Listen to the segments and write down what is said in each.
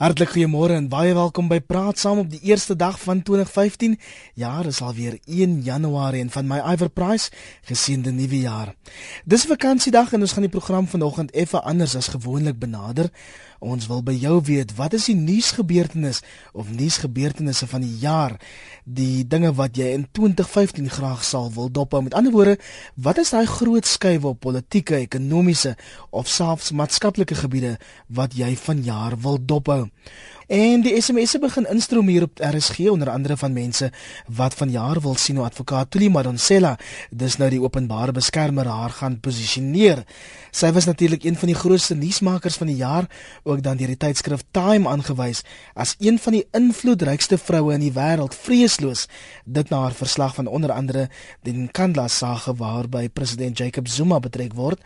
Hartlik goeiemôre en baie welkom by Praat Saam op die eerste dag van 2015. Ja, dis alweer 1 Januarie en van my Iver Price geseënde nuwe jaar. Dis vakansiedag en ons gaan die program vanoggend effe anders as gewoonlik benader. Ons wil by jou weet, wat is die nuusgebeurtenis of nuusgebeurtenisse van die jaar? Die dinge wat jy in 2015 graag sal wil dophou. Met ander woorde, wat is daai groot skuwe op politieke, ekonomiese of selfs maatskaplike gebiede wat jy vanjaar wil dophou? En die SMS'e begin instroom hier op RSG onder andere van mense wat vanjaar wil sien hoe advokaat Tuli Madonsela dis nou die openbare beskermer haar gaan posisioneer. Sy was natuurlik een van die grootste nuusmakers van die jaar, ook dan deur die tydskrif Time aangewys as een van die invloedrykste vroue in die wêreld, vreesloos. Dit na haar verslag van onder andere die Nkandla saak waarby president Jacob Zuma betrek word.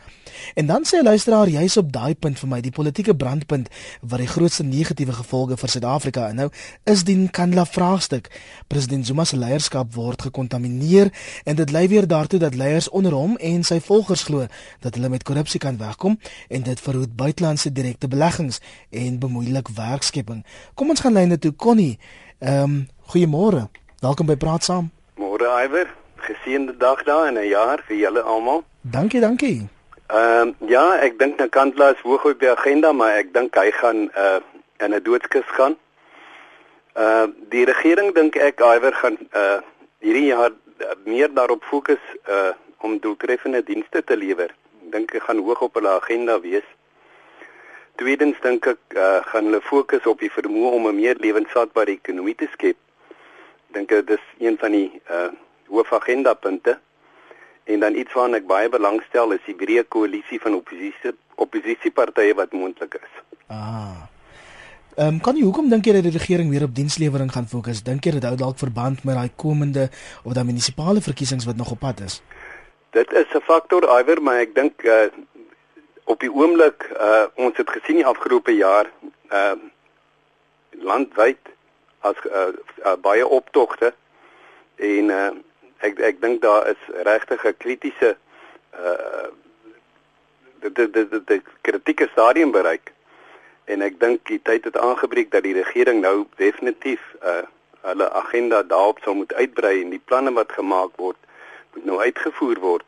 En dan sê luisteraar juis op daai punt vir my die politieke brandpunt wat die grootste negatiewe gevolge gevolge vir Suid-Afrika en nou is die Nkandla vraagstuk. President Zuma se leierskap word gekontamineer en dit lei weer daartoe dat leiers onder hom en sy volgers glo dat hulle met korrupsie kan wegkom en dit verhoed buitelandse direkte beleggings en bemoeilik werkskepping. Kom ons gaan lyne toe Connie. Ehm um, goeiemôre. Welkom by Praat Saam. Môre Iwer. Geseënde dag daar en 'n jaar vir julle almal. Dankie, dankie. Ehm um, ja, ek dink Nkandla is hoog op die agenda, maar ek dink hy gaan uh in 'n doodskus gaan. Uh die regering dink ek iwer gaan uh hierdie jaar uh, meer daarop fokus uh om doeltreffende dienste te lewer. Dink ek gaan hoog op hulle agenda wees. Tweedens dink ek uh gaan hulle fokus op die vermoë om 'n meer lewensvatbare ekonomie te skep. Dink ek dis een van die uh hoofagenda punte. En dan iets waarna ek baie belangstel is die breë koalisie van oppositie oppositiepartye wat moontlik is. Ah. Ehm um, kan jy hoekom dink jy dat die regering weer op dienslewering gaan fokus? Dink jy dit hou dalk verband met daai komende of daai munisipale verkiesings wat nog op pad is? Dit is 'n faktor iwer, maar ek dink uh op die oomblik uh ons het gesien die afgelope jaar ehm uh, landwyd as uh, uh baie optogte en uh ek ek dink daar is regtig 'n kritiese uh dit dit dit kritieke stadium bereik en ek dink die tyd het aangebreek dat die regering nou definitief uh hulle agenda daarop sou moet uitbrei en die planne wat gemaak word moet nou uitgevoer word.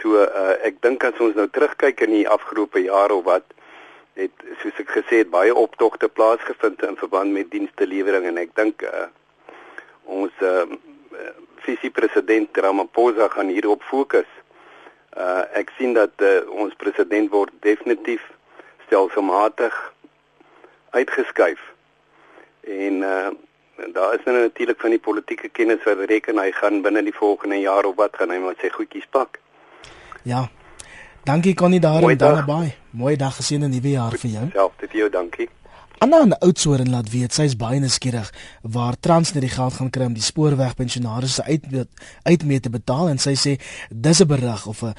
So uh ek dink as ons nou terugkyk in die afgelope jare of wat het soos ek gesê het baie optogte plaasgevind in verband met dienstelewering en ek dink uh ons uh visie president Ramaphosa gaan hierop fokus. Uh ek sien dat uh, ons president word definitief stelselmatig uitgeskuif. En uh daar is nou natuurlik van die politieke kennis wat reken hy gaan binne die volgende jaar of wat gaan hy maar sy goedjies pak. Ja. Dankie Connie daar en dan naby. Mooi dag geseënde nuwe jaar vir jou. Selfs vir jou, dankie. Anna in Oudtshoorn laat weet sy is baie nuuskierig waar Transnet die geld gaan kry om die spoorwegpensionaars uit uitmee te betaal en sy sê dis 'n berig of 'n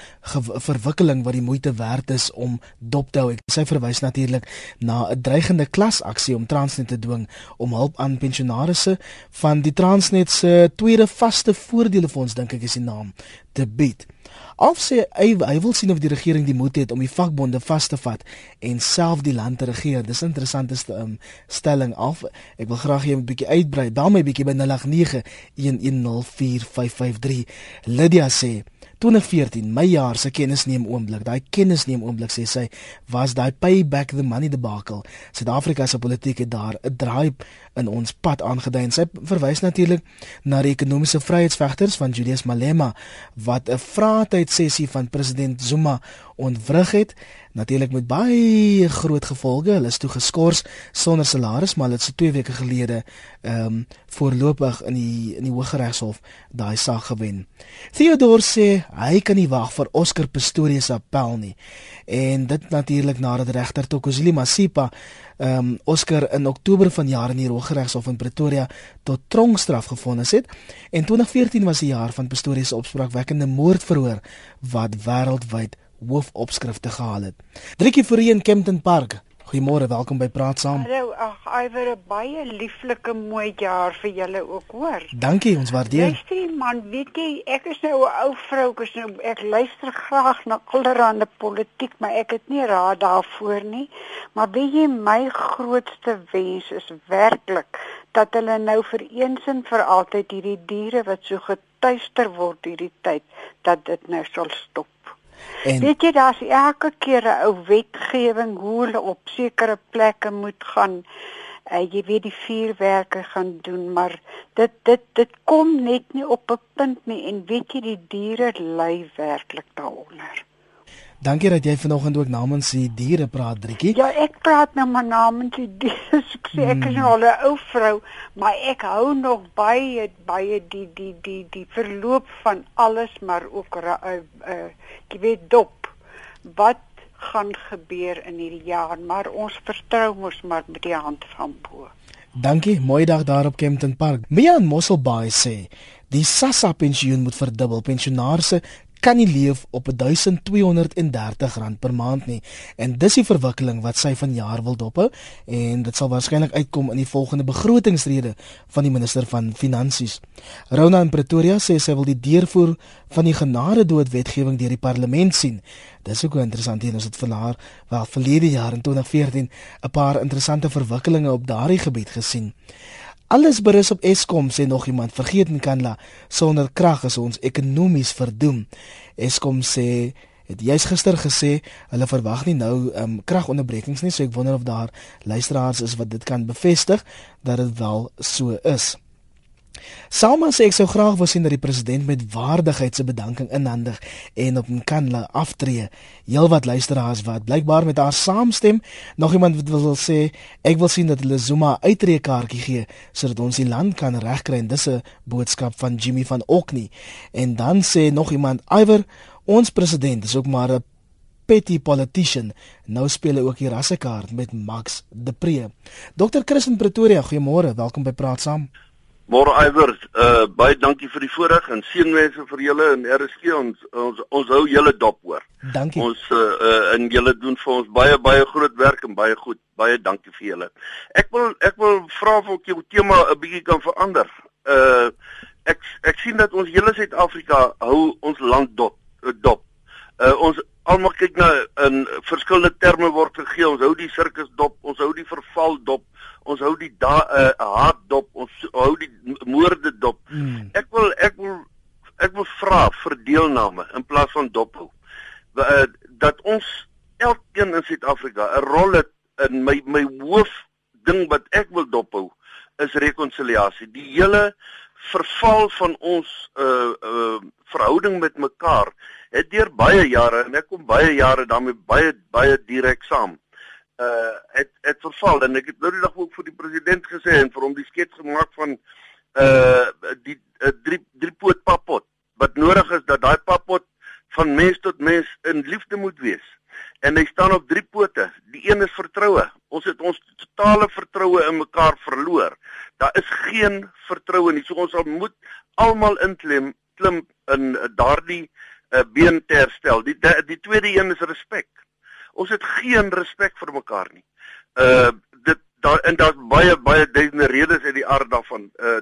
verwikkeling wat die moeite werd is om dop te hou. Sy verwys natuurlik na 'n dreigende klasaksie om Transnet te dwing om hulp aan pensionaars van die Transnet se tweede vaste voordelefonds dink ek is die naam te bied. Of sê hy, hy wil sien of die regering die moed het om die vakbonde vas te vat en self die land te regeer. Dis 'n interessante um, stelling af. Ek wil graag hê jy moet bietjie uitbrei. Bel my bietjie by 089 1104553. Lydia sê 2014 my jaar se kennis neem oomblik. Daai kennis neem oomblik sê sy was daai pay back the money debacle Suid-Afrika se politiek het daar 'n draai in ons pad aangedui en sy verwys natuurlik na die ekonomiese vryheidsvegters van Julius Malema wat 'n vraatyd sessie van president Zuma ontwrig het natuurlik met baie groot gevolge. Hulle is toe geskort sonder salaris, maar hulle het so 2 weke gelede ehm um, voorlopig in die in die Hooggeregshof daai saak gewen. Theodore sê hy kan nie wag vir Oscar Pistorius se appel nie. En dit natuurlik nadat regter Tokozili Masipa ehm um, Oscar in Oktober vanjaar in die Hooggeregshof in Pretoria tot tronkstraf gevonnis het. En 2014 was die jaar van Pistorius se opspraakwekkende moordverhoor wat wêreldwyd hoofopskrifte gehaal het. Driekie vir in Kempton Park. Goeiemôre, welkom by Praat Saam. Hallo, ag, Iwer 'n baie lieflike mooi jaar vir julle ook, hoor. Dankie, ons waardeer. Luister man, weet jy, ek is nou 'n ou vrou, ek is nou ek luister graag na allerlei politiek, maar ek het nie raad daarvoor nie. Maar weet jy, my grootste wens is werklik dat hulle nou vir eens en vir altyd hierdie diere wat so getuister word hierdie tyd, dat dit nou sal stop. En weet jy daar's elke keer 'n ou wetgewing hoe hulle op sekere plekke moet gaan. Uh, jy weet die vuurwerke gaan doen, maar dit dit dit kom net nie op 'n punt nie en weet jy die diere ly werklik daaronder. Dankie dat jy vanoggend ook namens die diere praat, Driekie. Ja, ek praat nou maar namens die diere. Ek sê ek is hmm. nou al 'n ou vrou, maar ek hou nog baie baie die die die die verloop van alles, maar ook uh uh jy weet dop. Wat gaan gebeur in hierdie jaar, maar ons vertrou mos maar met die hand van bo. Dankie, mooi dag daar op Kempton Park. Mian Mosselbaai sê Die SASSA pensioen moet verdubbel. Pensionaarse kan nie leef op 1230 rand per maand nie en dis die verwikkeling wat sy vanjaar wil dophou en dit sal waarskynlik uitkom in die volgende begrotingsrede van die minister van finansies. Rona in Pretoria sê sy wil die deurvoer van die genade dood wetgewing deur die parlement sien. Dis ook interessant hier ons het vir haar wel verlede jaar in 2014 'n paar interessante verwikkelinge op daardie gebied gesien. Alles berus op Eskom sê nog iemand. Vergeet nie Kanla, sonder krag is ons ekonomies verdoem. Eskom sê het jy's gister gesê hulle verwag nie nou um, kragonderbrekings nie, so ek wonder of daar luisteraars is wat dit kan bevestig dat dit wel so is. Salma sê ek sou graag wou sien dat die president met waardigheid se bedanking inhandig en op Nkandla aftree. Heelwat luisteraars wat blykbaar met haar saamstem, nog iemand wat wil sê ek wil sien dat hulle Zuma uitreekaartjie gee sodat ons die land kan regkry en dis 'n boodskap van Jimmy van Okni. En dan sê nog iemand Iwer, ons president is ook maar 'n petty politician. Nou speel hy ook die rassekaart met Max de Pre. Dr. Chris in Pretoria, goeiemôre, welkom by Praat Saam. Môre Iwer, uh baie dankie vir die voorreg en seënwense vir julle en RSG ons ons ons hou julle dop hoor. Dankie. Ons uh, uh en julle doen vir ons baie baie groot werk en baie goed. Baie dankie vir julle. Ek wil ek wil vra of ek jou tema 'n bietjie kan verander. Uh ek ek sien dat ons hele Suid-Afrika hou ons land dop dop. Uh ons almal kyk na in verskillende terme word gegee. Ons hou die sirkus dop, ons hou die verval dop ons hou die da uh, haat dop ons hou die moorde dop hmm. ek wil ek wil ek wil vra vir deelname in plaas van dop hou uh, dat ons elkeen in Suid-Afrika 'n rol het in my my hoof ding wat ek wil dop hou is rekonsiliasie die hele verval van ons uh uh verhouding met mekaar het deur baie jare en ek kom baie jare daarmee baie baie direk saam uh het het verval en ek het nou die dag ook vir die president gesê en vir hom die skets gemaak van uh die uh, drie drie poot papot wat nodig is dat daai papot van mens tot mens in liefde moet wees. En hy staan op drie pote. Die een is vertroue. Ons het ons totale vertroue in mekaar verloor. Daar is geen vertroue nie. So ons sal moet almal inklim klim in daardie uh, been te herstel die die, die tweede een is respek ons het geen respek vir mekaar nie. Uh dit daar en daar's baie baie duisende redes uit die aard daarvan uh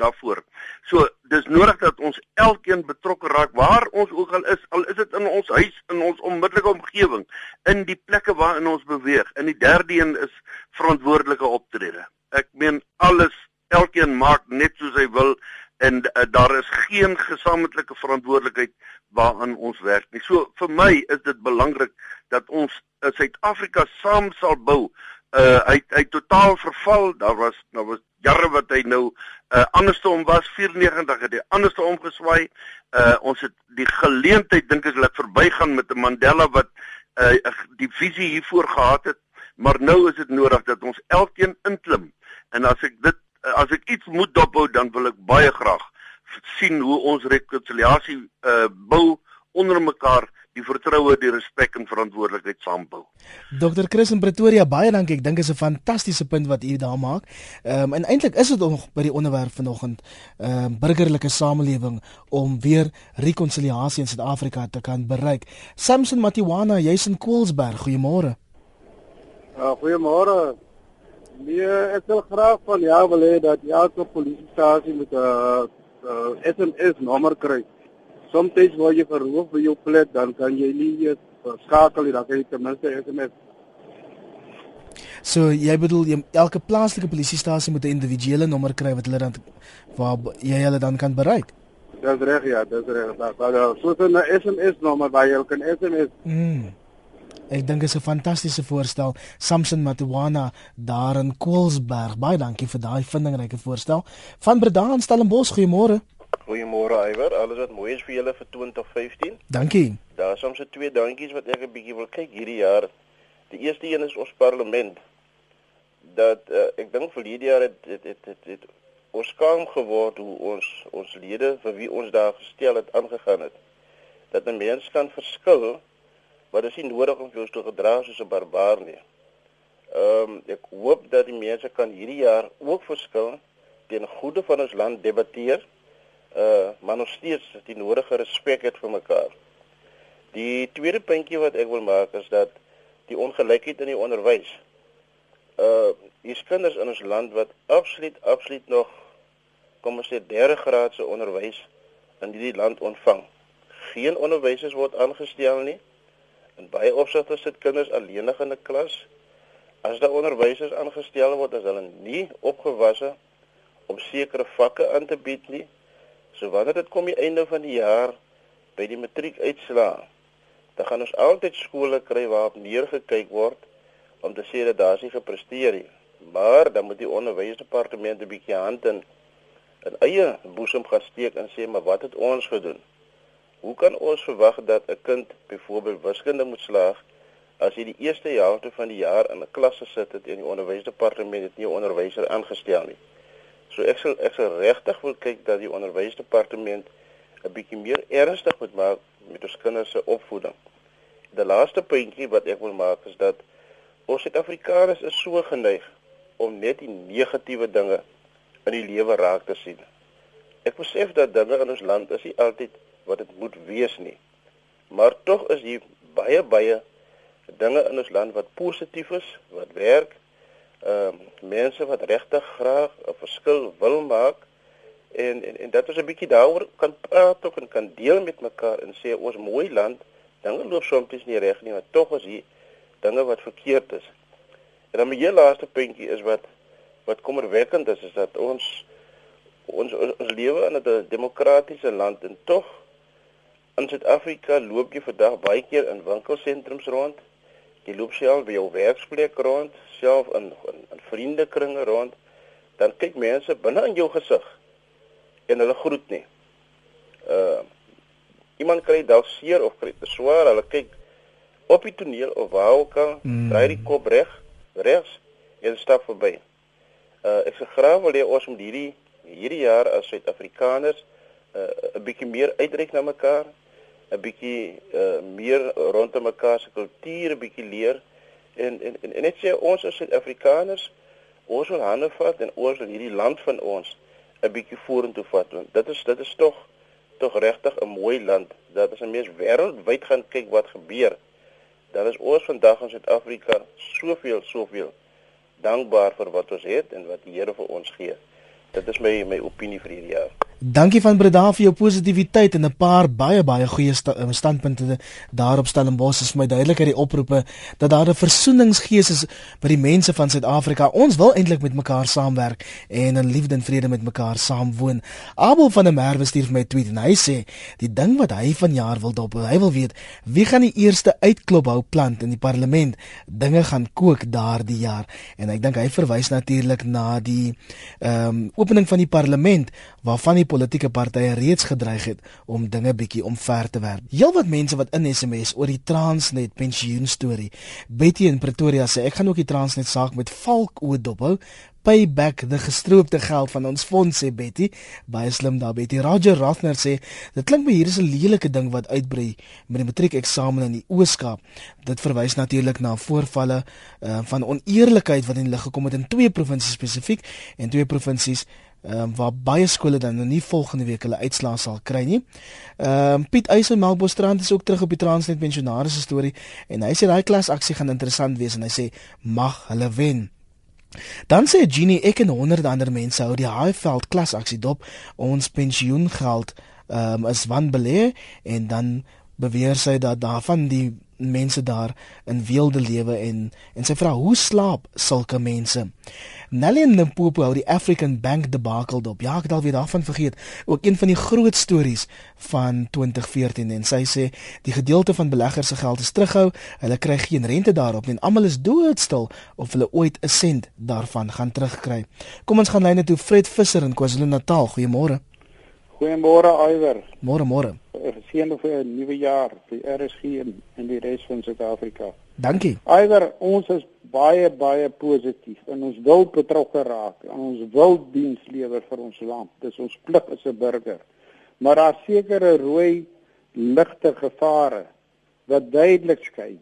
daarvoor. So dis nodig dat ons elkeen betrokke raak waar ons ook al is, al is dit in ons huis, in ons onmiddellike omgewing, in die plekke waarin ons beweeg. En die derde een is verantwoordelike optrede. Ek meen alles elkeen maak net soos hy wil en uh, daar is geen gesamentlike verantwoordelikheid waaraan ons werk nie. So vir my is dit belangrik dat ons in Suid-Afrika saam sal bou. Uh hy hy totaal verval. Daar was daar was jare wat hy nou uh andersom was 94 het hy andersom omgeswaai. Uh ons het die geleentheid dink ek laat verbygaan met 'n Mandela wat uh die visie hiervoor gehad het. Maar nou is dit nodig dat ons elkeen inklim. En as ek dit as ek iets moet dophou dan wil ek baie graag sien hoe ons rekonsiliasie uh bou onder mekaar die vertroue, die respek en verantwoordelikheid saambou. Dr. Chris in Pretoria, baie dankie. Ek dink dit is 'n fantastiese punt wat u daar maak. Ehm um, en eintlik is dit nog by die onderwerp vanoggend, ehm um, burgerlike samelewing om weer rekonsiliasie in Suid-Afrika te kan bereik. Samson Matiwana, jy's in Koelsberg. Goeiemôre. Uh, Goeiemôre. Nee, ek wil graag van jou wil hê dat elke polisiestasie moet 'n uh, uh, SMS nommer kry. Soms word jy verhoog by jou plek, dan kan jy nie uh, skakel nie, dan kan jy ten minste SMS. So jy bedoel jy, elke plaaslike polisiestasie moet 'n individuele nommer kry wat hulle dan waar jy hulle dan kan bereik. Dis reg ja, dis reg. Maar so 'n SMS nommer waar jy kan SMS. Mm. Ek dink dit is 'n fantastiese voorstel. Samson Matuwana daar in Koelsberg. Baie dankie vir daai vindingryke voorstel. Van Bredaan Stellenbosch, goeiemôre. Goeiemôre Iwer. Alles wat mooi is vir julle vir 2015. Dankie. Daar is soms twee dankies wat ek 'n bietjie wil kyk hierdie jaar. Die eerste een is ons parlement. Dat uh, ek dink verlede jaar het het het, het, het ons skaam geword hoe ons ons lede vir wie ons daar gestel het aangegaan het. Dat 'n mens kan verskil maar dit is nie nodig om jou te gedra soos 'n barbaar nie. Ehm um, ek hoop dat die mense kan hierdie jaar ook verskil teen goeie van ons land debatteer. Uh maar nog steeds die nodige respek het vir mekaar. Die tweede puntjie wat ek wil maak is dat die ongelykheid in die onderwys. Uh hier's kinders in ons land wat absoluut absoluut nog kom ons sê derde graadse onderwys in hierdie land ontvang. Geen onderwysers word aangestel nie. In baie opsigte sit kinders alleenig in 'n klas. As daar onderwysers aangestel word, is hulle nie opgewasse om sekere vakke aan te bied nie. So wanneer dit kom die einde van die jaar by die matriekuitslae, dan gaan ons altyd skole kry waarop neergekyk word om te sê dat daar is nie gepresteer nie. Maar dan moet die onderwysdepartement 'n bietjie hand in 'n eie boesem gaan steek en sê maar wat het ons gedoen? Hoe kan ons verwag dat 'n kind byvoorbeeld wiskunde moet slaag as hy die eerste helfte van die jaar in 'n klas gesit het en die onderwysdepartement het nie 'n onderwyser aangestel nie? So ek sal ek sal regtig wil kyk dat die onderwysdepartement 'n bietjie meer ernstig moet maak met ons kinders se opvoeding. Die laaste puntjie wat ek wil maak is dat ons Suid-Afrikaners is so geneig om net die negatiewe dinge in die lewe raak te sien. Ek besef dat dinge in ons land is nie altyd wat dit moet wees nie. Maar tog is hier baie baie dinge in ons land wat positief is, wat werk. Ehm uh, mense wat regtig graag 'n verskil wil maak en en en dat ons 'n bietjie daaroor kan praat of kan deel met mekaar en sê ons mooi land, dinge loop soms nie reg nie, maar tog is hier dinge wat verkeerd is. En dan my heel laaste puntjie is wat wat kommerwekkend is is dat ons ons ons, ons lewe in 'n demokratiese land en tog In Suid-Afrika loop jy vandag baie keer in winkelsentrums rond. Jy loop self by jou werksplek rond, self in in, in vriendekringe rond. Dan kyk mense binne in jou gesig en hulle groet nie. Uh iemand kry dalk seer of kry te swaar, hulle kyk op die toneel of waar ook al, mm. draai die kop reg, regs en stap verby. Uh ek sê graag wil hê ons moet hierdie hierdie jaar as Suid-Afrikaners uh 'n bietjie meer uitreik na mekaar 'n bietjie uh, meer rondom mekaar se kultuur 'n bietjie leer. En en en net sê ons as Suid-Afrikaners ons wil hande vat en ons wil hierdie land van ons 'n bietjie vorentoe vat want dit is dit is tog tog regtig 'n mooi land. Dat as 'n mens wêreldwyd gaan kyk wat gebeur dan is ons vandag in Suid-Afrika soveel soveel dankbaar vir wat ons het en wat die Here vir ons gee. Dit is my my opinie vir hierdie jaar Dankie van Breda vir jou positiwiteit en 'n paar baie baie goeie sta eh, standpunte daarop Stellenbosch is my duidelikheid die oproepe dat daar 'n versoeningsgees is by die mense van Suid-Afrika. Ons wil eintlik met mekaar saamwerk en in liefde en vrede met mekaar saamwoon. Abel van der Merwe stuur vir my 'n tweet en hy sê die ding wat hy vanjaar wil dop, hy wil weet wie gaan die eerste uitklop hou plant in die parlement. Dinge gaan kook daardie jaar en ek dink hy verwys natuurlik na die ehm um, opening van die parlement waarvan die politieke partye reeds gedreig het om dinge bietjie omver te werp. Heelwat mense wat in SMS oor die Transnet pensioen storie. Betty in Pretoria sê ek gaan ook die Transnet saak met valk oë dophou. Payback die gestroopte geld van ons fonds sê Betty. Baie slim daar Betty. Roger Rathner sê dit klink my hier is 'n lelike ding wat uitbrei met die matriekeksamen in die Ooskaap. Dit verwys natuurlik na voorvalle uh, van oneerlikheid wat in lig gekom het in twee provinsies spesifiek en twee provinsies ehm um, waar baie skole dan nou nie volgende week hulle uitslae sal kry nie. Ehm um, Piet Eisen Melkbosstrand is ook terug op die Transnet pensionaris storie en hy sê daai klasaksie gaan interessant wees en hy sê mag hulle wen. Dan sê Genie ek en honderde ander mense hou die Highveld klasaksie dop. Ons pensioengeld ehm um, is wanbelê en dan beweer sy dat daarvan die mense daar in weelde lewe en en sy vra hoe slaap sulke mense. Nelly Limpopo hou die African Bank debakel dop. Ja, ek het al weer daarvan vergeet. Ook een van die groot stories van 2014 en sy sê die gedeelte van beleggers se geld is terughou. Hulle kry geen rente daarop nie en almal is doodstil of hulle ooit 'n sent daarvan gaan terugkry. Kom ons gaan lyne toe Fred Visser in KwaZulu-Natal. Goeiemôre. Goeiemôre Iwer. Môre môre. Geseënde vir 'n nuwe jaar vir RSG en, en die res van Suid-Afrika. Dankie. Iwer, ons is baie baie positief en ons wil betrokke raak en ons wil diens lewer vir ons land. Dis ons plig as 'n burger. Maar daar sekere rooi ligte gevare wat duidelik skyn.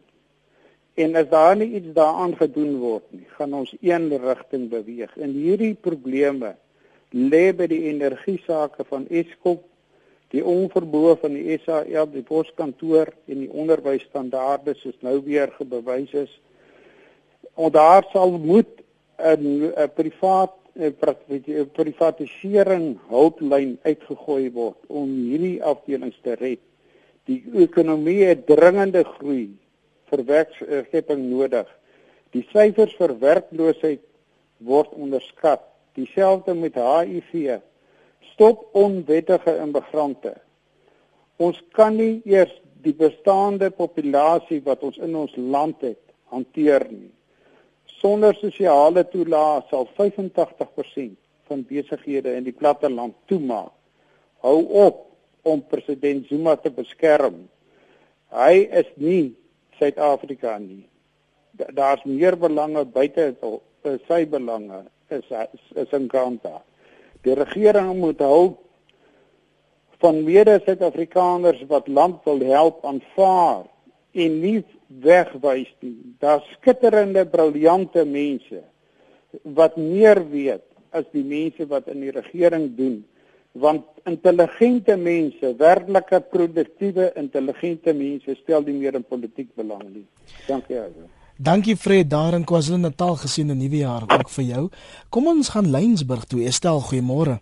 En as daar nie iets daaraan gedoen word nie, gaan ons een rigting beweeg. En hierdie probleme lê by die energie sake van Eskom, die onverboë van die SAL, die poskantoor en die onderwysstandaarde soos nou weer gebewys is. En daar sal moet 'n privaat privatisering hulplyn uitgegooi word om hierdie afdelings te red. Die ekonomie het dringende groei vir werkskepping nodig. Die syfers vir werkloosheid word onderskat Dieselfde met HIV. Stop onwettige immigrante. Ons kan nie eers die bestaande populasie wat ons in ons land het hanteer nie. Sonder sosiale toelaag sal 85% van besighede in die platteland toemaak. Hou op om president Zuma te beskerm. Hy is nie Suid-Afrika nie. Daar's meer belange buite sy belange is is in Kanta. Die regering moet hulp van mede Suid-Afrikaners wat land wil help aanvaar en nie wegwys nie. Daar's skitterende, briljante mense wat meer weet as die mense wat in die regering doen want intelligente mense, werklike produktiewe intelligente mense stel nie meer in politiek belang nie. Dankie. Ouwe. Dankie Fred daar in KwaZulu-Natal gesien 'n nuwe jaar ook vir jou. Kom ons gaan Lynsburg toe. Estel, goeiemôre.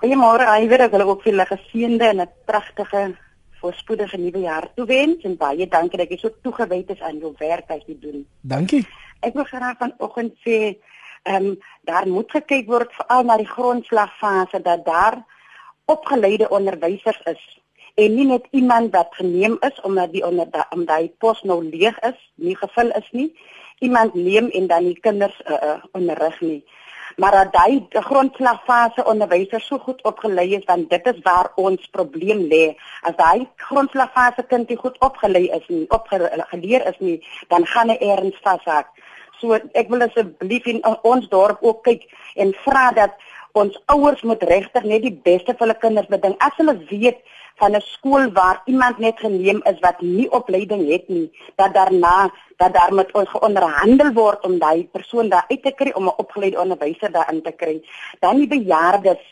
Goeiemôre. Ek wil ook vir 'n geseënde en 'n pragtige voorspoedige nuwe jaar toewens en baie dankie dat jy so toegewyd is aan jou werk wat jy doen. Dankie. Ek wil graag vanoggend sê, ehm um, daar moet gekyk word veral na die grondslagfase dat daar opgeleide onderwysers is en nie net iemand wat geneem is omdat die onder om daai pos nou leeg is, nie gevul is nie. Iemand neem en dan die kinders uh, uh, onderrig nie. Maar dat daai grondslagfase onderwysers so goed opgelei is, dan dit is waar ons probleem lê. As daai grondslagfase kind nie goed opgelei is nie, opgeleer is nie, dan gaan hy erns vashaak. So ek wil asseblief in ons dorp ook kyk en vra dat ons ouers moet regtig net die beste vir hulle kinders beding. As hulle weet van 'n skool waar iemand net geneem is wat nie opleiding het nie, dat daarna dat daar met ons geonderhandel word om daai persoon daar uit te kry om 'n opgeleide onderwyser daarin te kry. Dan die bejaardes.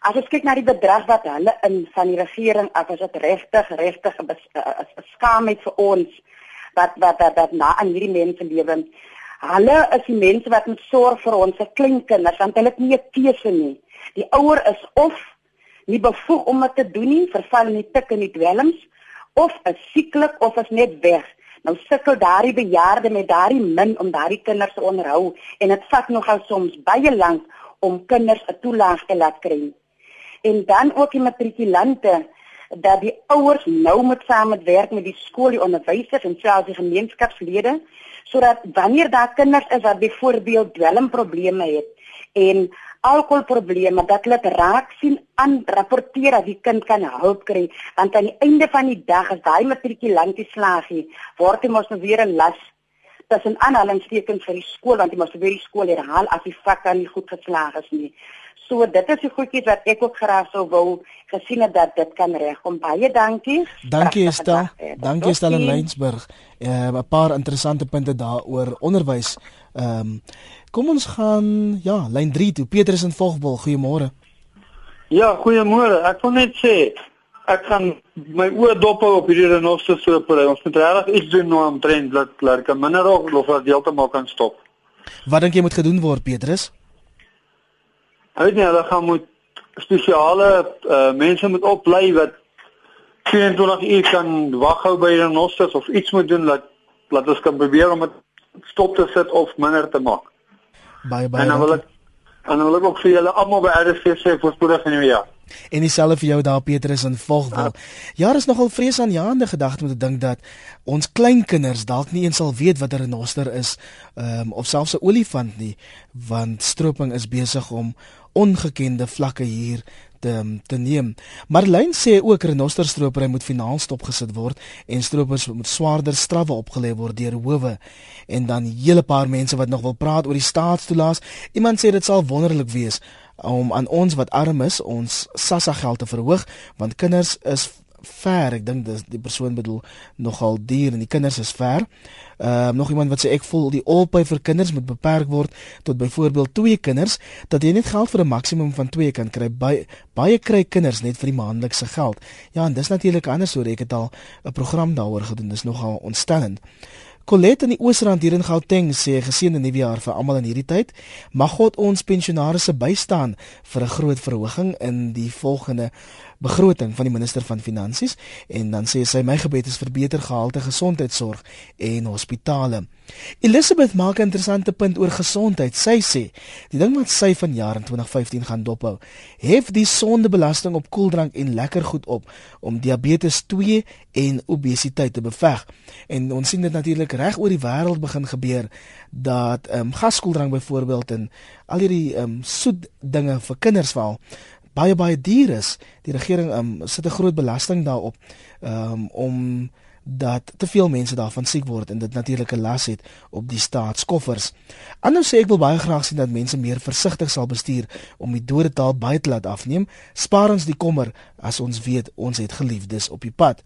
As ons kyk na die bedrag wat hulle in van die regering af is dit regtig regtig 'n skaamheid vir ons wat wat dat, dat na aan hierdie mense lewe. Hulle is die mense wat moet sorg vir ons se kleinkinders want hulle het nie 'n keuse nie. Die ouer is of nie bevoeg om dit te doen nie, verval in die tik en die dwelms of is sieklik of is net weg. Nou sukkel daardie bejaarde met daardie min om daardie kinders te onderhou en dit vat nogal soms baie lank om kinders 'n toelaag te laat kry. En dan ook die matrikulante dat die ouers nou moet saam met werk met die skool, die onderwysers en selfs die gemeenskapslede sodat wanneer daar kinders is wat byvoorbeeld dwelmprobleme het en alkoholprobleme dat hulle dit raak sien aan rapporteer dat die kind kan hulp kry want aan die einde van die dag as daai matrikulantie slaagie word hy mos nou weer 'n las tussen aanhalingstekens vir die skool want hy mos weer die skool herhaal as die vak dan nie goed geslaag is nie So dit is die goedjies wat ek ook graag sou wou gesien het dat dit kan regkom. Baie dankie. Dankie Estelle. Dankie Estelle in Lensburg. Eh, 'n uh, paar interessante punte daaroor onderwys. Ehm um, kom ons gaan ja, lyn 3 toe. Petrus in Vogwel. Goeiemôre. Ja, goeiemôre. Ek wil net sê ek gaan my oë dop hou op hierdie renostersoper. Ons moet regtig iets doen nou om trend dat laat kan minder of dat heeltemal kan stop. Wat dink jy moet gedoen word, Petrus? Ek weet nie hulle gaan moet spesiale uh, mense moet oplei wat 24 uur kan wag hou by renosters of iets moet doen dat dat ons kan probeer om dit stop te sit of minder te maak. Baie baie. En dan wil ek en dan wil ek ook vir julle almal by RSC sê voorspoedig in die jaar. En dieselfde vir jou daar Petrus in Vogwel. Ja, daar is nogal vreesaanjaende gedagte om te dink dat ons kleinkinders dalk nie eens sal weet wat 'n renoster is, ehm um, of selfs 'n olifant nie, want stroping is besig om ongekende vlakke hier te te neem. Marlyn sê ook renosterstropery moet finaal stopgesit word en stropers moet swaarder strawwe opgelê word deur howe. En dan 'n hele paar mense wat nog wil praat oor die staatstoelaas. Iemand sê dit sal wonderlik wees om aan ons wat arm is ons SASSA geld te verhoog want kinders is ver ek dink dis die persoon bedoel nogal duur en die kinders is ver. Ehm uh, nog iemand wat sê ek voel die alpay vir kinders moet beperk word tot byvoorbeeld twee kinders dat jy net geld vir 'n maksimum van 2 kan kry. Baie baie kry kinders net vir die maandelikse geld. Ja, en dis natuurlik anders so ek het al 'n program daaroor gedoen. Dis nogal ontstellend. Colette in die Oosrand hier in Gauteng sê geseënde nuwe jaar vir almal in hierdie tyd. Mag God ons pensionaarsse bystaan vir 'n groot verhoging in die volgende begroting van die minister van finansies en dan sê sy my gebed is vir beter gehalte gesondheidsorg en hospitale. Elizabeth maak 'n interessante punt oor gesondheid. Sy sê, die ding wat sy vanjaar in 2015 gaan dophou, hef die sondebelasting op koeldrank en lekker goed op om diabetes 2 en obesiteit te beveg. En ons sien dit natuurlik reg oor die wêreld begin gebeur dat ehm um, gaskoeldrank byvoorbeeld en al hierdie ehm um, soet dinge vir kinders val baie baie duur is. Die regering um, sit 'n groot belasting daarop um, om dat te veel mense daarvan siek word en dit natuurlik 'n las het op die staatskoffers. Anders sê ek wil baie graag sien dat mense meer versigtig sal bestuur om die dodetal baie te laat afneem. Spaar ons die kommer as ons weet ons het geliefdes op die pad.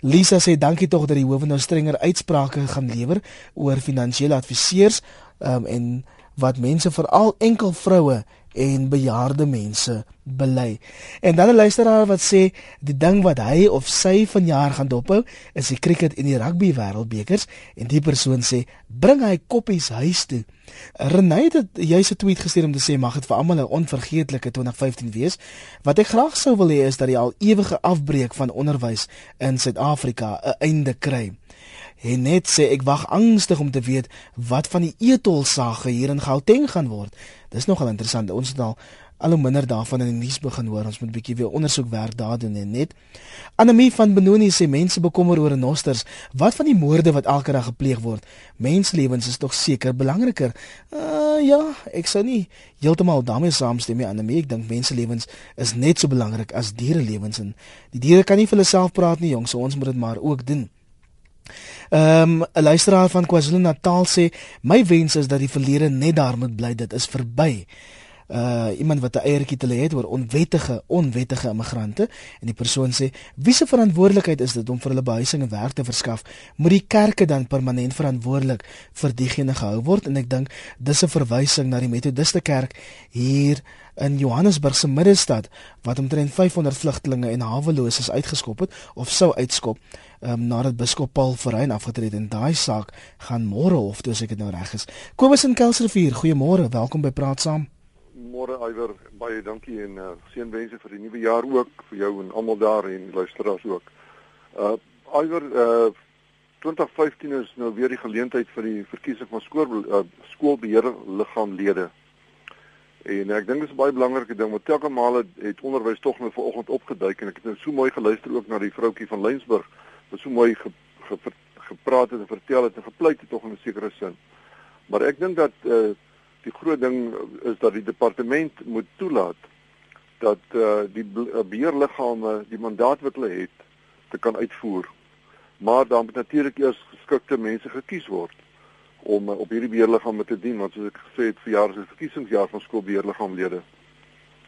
Lisa sê dankie tog dat die hof nou strenger uitsprake gaan lewer oor finansiële adviseurs um, en wat mense veral enkel vroue en bejaarde mense bely. En dan 'n luisteraar wat sê die ding wat hy of sy vanjaar gaan dophou is die cricket en die rugby wêreldbekers en die persoon sê bring hy koppies huis toe. Renay het jy se tweet gestuur om te sê mag dit vir almal 'n onvergeetlike 2015 wees. Wat ek graag sou wil hê is dat die al ewige afbreek van onderwys in Suid-Afrika 'n einde kry. En net sê ek wag angstig om te weet wat van die etolsage hier in Gauteng gaan word. Dis nogal interessant. Ons het al al minder daarvan in die nuus begin hoor. Ons moet 'n bietjie weer ondersoek werk daar doen en net. Anemie van Benoni sê mense bekommer oor renosters. Wat van die moorde wat elke dag gepleeg word? Menslewens is tog seker belangriker. Uh ja, ek sou nie heeltemal daarmee saamstem nie. Anemie, ek dink menslewens is net so belangrik as dierelewens en die diere kan nie vir hulle self praat nie, jong, so ons moet dit maar ook doen. Ehm um, 'n luisteraar van KwaZulu-Natal sê my wens is dat die verlede net daar moet bly. Dit is verby. Uh iemand wat 'n eiertjie te lê het oor onwettige onwettige immigrante en die persoon sê wie se verantwoordelikheid is dit om vir hulle behuising en werk te verskaf moet die kerke dan permanent verantwoordelik vir diegene gehou word en ek dink dis 'n verwysing na die Methodiste kerk hier in Johannesburg se middestad wat omtrent 500 vlugtelinge en haweloses uitgeskop het of sou uitskop um, nadat biskop Paul Verheyn afgetree het en daai saak gaan môre hof toe as ek dit nou reg is. Kobus in Kelsrivier, goeiemôre, welkom by Praat Saam. Môre Iwer, baie dankie en uh, seënwense vir die nuwe jaar ook vir jou en almal daar en luisteraars ook. Uh Iwer, uh 2015 is nou weer die geleentheid vir die verkiesing van skool uh, skoolbeheerliggaamlede. En ek dink dit is 'n baie belangrike ding want telke male het onderwys tog nou vanoggend opgeduik en ek het nou so mooi geluister ook na die vroutjie van Lensburg wat so mooi ge, ge, gepraat het en vertel het en gepleit het tog in 'n sekere sin. Maar ek dink dat eh uh, die groot ding is dat die departement moet toelaat dat eh uh, die beheerliggame die mandaat wat hulle het te kan uitvoer. Maar dan moet natuurlik eers geskikte mense gekies word om uh, op hierdie beheerliggame te dien want soos ek gesê het, verjaar is 'n verkiesingsjaar van skoolbeheerliggaamlede.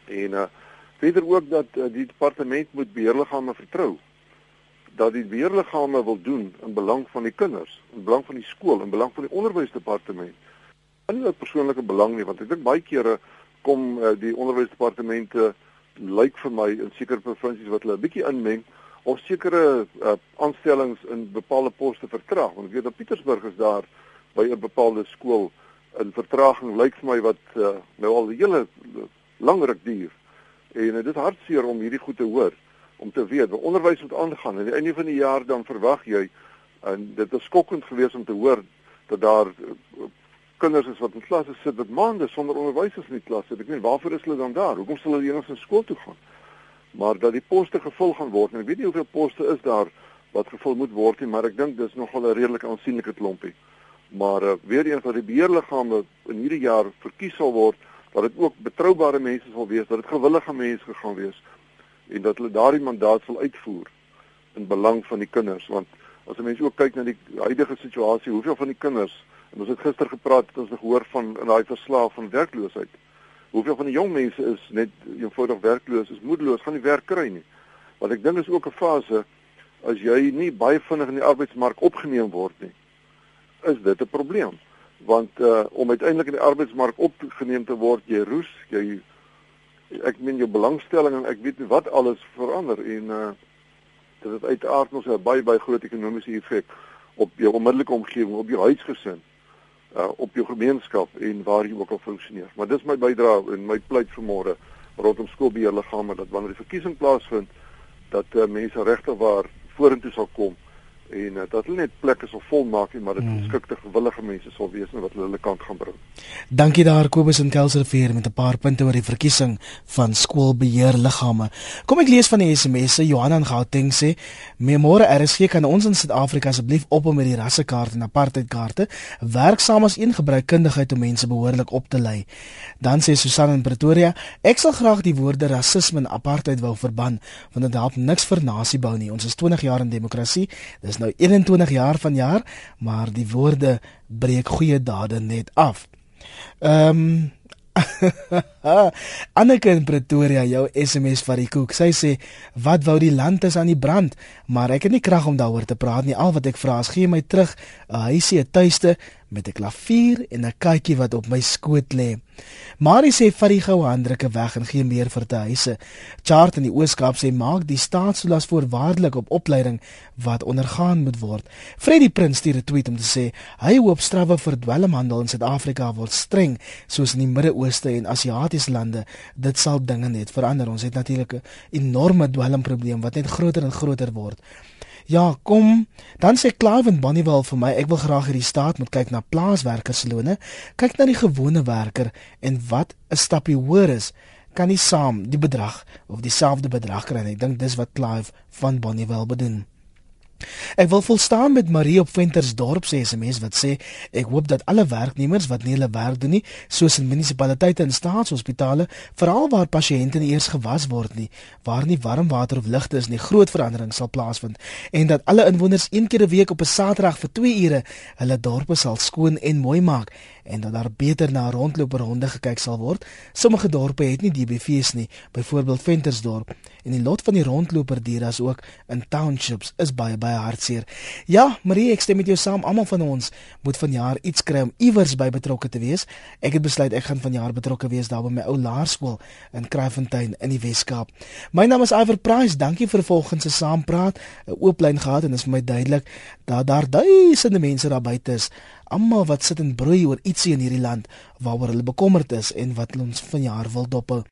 En uh verder ook dat uh, die departement moet beheerliggame vertrou dat die beheerliggame wil doen in belang van die kinders, in belang van die skool, in belang van die onderwysdepartement. Nie uit persoonlike belang nie, want ek dink baie kere kom uh, die onderwysdepartemente lyk vir my in sekere provinsies wat hulle 'n bietjie inmeng of sekere uh, aanstellings in bepaalde poste vertraag. Want ek weet dat Pietersburg is daar by 'n bepaalde skool in vertraging lyk vir my wat uh, nou al 'n hele lang ruk duur. En uh, dit hartseer om hierdie goed te hoor om te weet wat onderwys moet aangaan. Aan die einde van die jaar dan verwag jy en dit is skokkend geweest om te hoor dat daar kinders is wat in klasse sit wat maande sonder onderwysers in die klas sit. Ek weet waarvoor is hulle dan daar? Hoekom sal hulle eers na skool toe gaan? Maar dat die poste gevul gaan word en ek weet nie hoeveel poste is daar wat gevul moet word nie, maar ek dink dis nogal 'n redelik aansienlike klompie. Maar uh, weer eens dat die beheerliggame in hierdie jaar verkies sal word dat dit ook betroubare mense sal wees, dat dit gewillige mense gaan wees en dat hulle daardie mandaat sal uitvoer in belang van die kinders want as 'n mens ook kyk na die huidige situasie, hoeveel van die kinders en ons het gister gepraat het ons het gehoor van in daai verslag van werkloosheid. Hoeveel van die jong mense is net eenvoudig werkloos, is moedeloos, gaan nie werk kry nie. Want ek dink is ook 'n fase as jy nie baie vinnig in die arbeidsmark opgeneem word nie, is dit 'n probleem. Want uh om uiteindelik in die arbeidsmark opgeneem te word, jy roes, jy ek meen jou belangstelling en ek weet nie wat alles verander en uh dit het uiteraard ons 'n baie baie groot ekonomiese effek op jou onmiddellike omgewing, op jou huisgesin, uh op jou gemeenskap en waar jy ook al funksioneer. Maar dis my bydrae en my pleit vir môre rondom skoolbeheerliggame dat wanneer die verkiesing plaasvind dat uh, mense regtig waar vorentoe sal kom en uh, dat hulle net plekke sal volmaak nie maar dit hmm. geskikte gewillige mense sal wees en wat hulle hulle kant gaan bring. Dankie daar Kobus en Kelserveer met 'n paar punte oor die verkiesing van skoolbeheerliggame. Kom ek lees van die SMS'e. Johanna in Gauteng sê: "Memore RSG kan ons in Suid-Afrika asseblief op met die rassekaart en apartheidkaarte werk saam as een gebruikkundigheid om mense behoorlik op te lei." Dan sê Susan in Pretoria: "Ek sal graag die woorde rasisme en apartheid wou verban want dit help niks vir nasie bou nie. Ons is 20 jaar in demokrasie." Dis is nou 21 jaar van jaar, maar die woorde breek goeie dade net af. Ehm um, Anneke in Pretoria, jou SMS vir die koek. Sy sê, "Wat wou die land is aan die brand, maar ek het nie krag om daaroor te praat nie. Al wat ek vra is gee my terug 'n huisie, 'n tuiste met 'n klavier en 'n katjie wat op my skoot lê." Marie sê vat die goue handdrukke weg en gee meer vir te huise. Chart in die Ooskaap sê maak die staatstoelaas voorwaardelik op opleiding wat ondergaan moet word. Freddie Prins stuur 'n tweet om te sê hy hoop strawwe vir dwelmhandel in Suid-Afrika word streng soos in die Midde-Ooste en Asiatiese lande. Dit sal dinge net verander. Ons het natuurlik 'n enorme dwelmprobleem wat net groter en groter word. Ja, kom. Dan sê Clive en Bonnievale vir my, ek wil graag hierdie staat moet kyk na plaaswerkerslone, kyk na die gewone werker en wat 'n stappie hoër is, kan nie saam die bedrag of dieselfde bedrag kry nie. Ek dink dis wat Clive van Bonnievale bedoel. Ek wil volstaan met Marie op Ventersdorp sê SMS wat sê ek hoop dat alle werknemers wat nie hulle werk doen nie, soos in munisipaliteite en staatshospitale, veral waar pasiënte eers gewas word nie, waar nie warm water of ligte is nie, groot verandering sal plaasvind en dat alle inwoners een keer 'n week op 'n Saterdag vir 2 ure hulle dorpe sal skoon en mooi maak en dat daar beter na rondloopronde gekyk sal word. Sommige dorpe het nie DBV's nie, byvoorbeeld Ventersdorp en die lot van die rondloperdiere as ook in townships is baie baie hartseer. Ja, Marie, ek stem met jou saam. Almal van ons moet vanjaar iets kry om iewers by betrokke te wees. Ek het besluit ek gaan vanjaar betrokke wees daar by my ou laerskool in Kraaifontein in die Wes-Kaap. My naam is Iver Price. Dankie vir volgens se saampraat. 'n Oop lyn gehad en dit is vir my duidelik dat daar duisende mense daar buite is almal wat sit en broei oor ietsie in hierdie land waaroor hulle bekommerd is en wat ons vanjaar wil dop.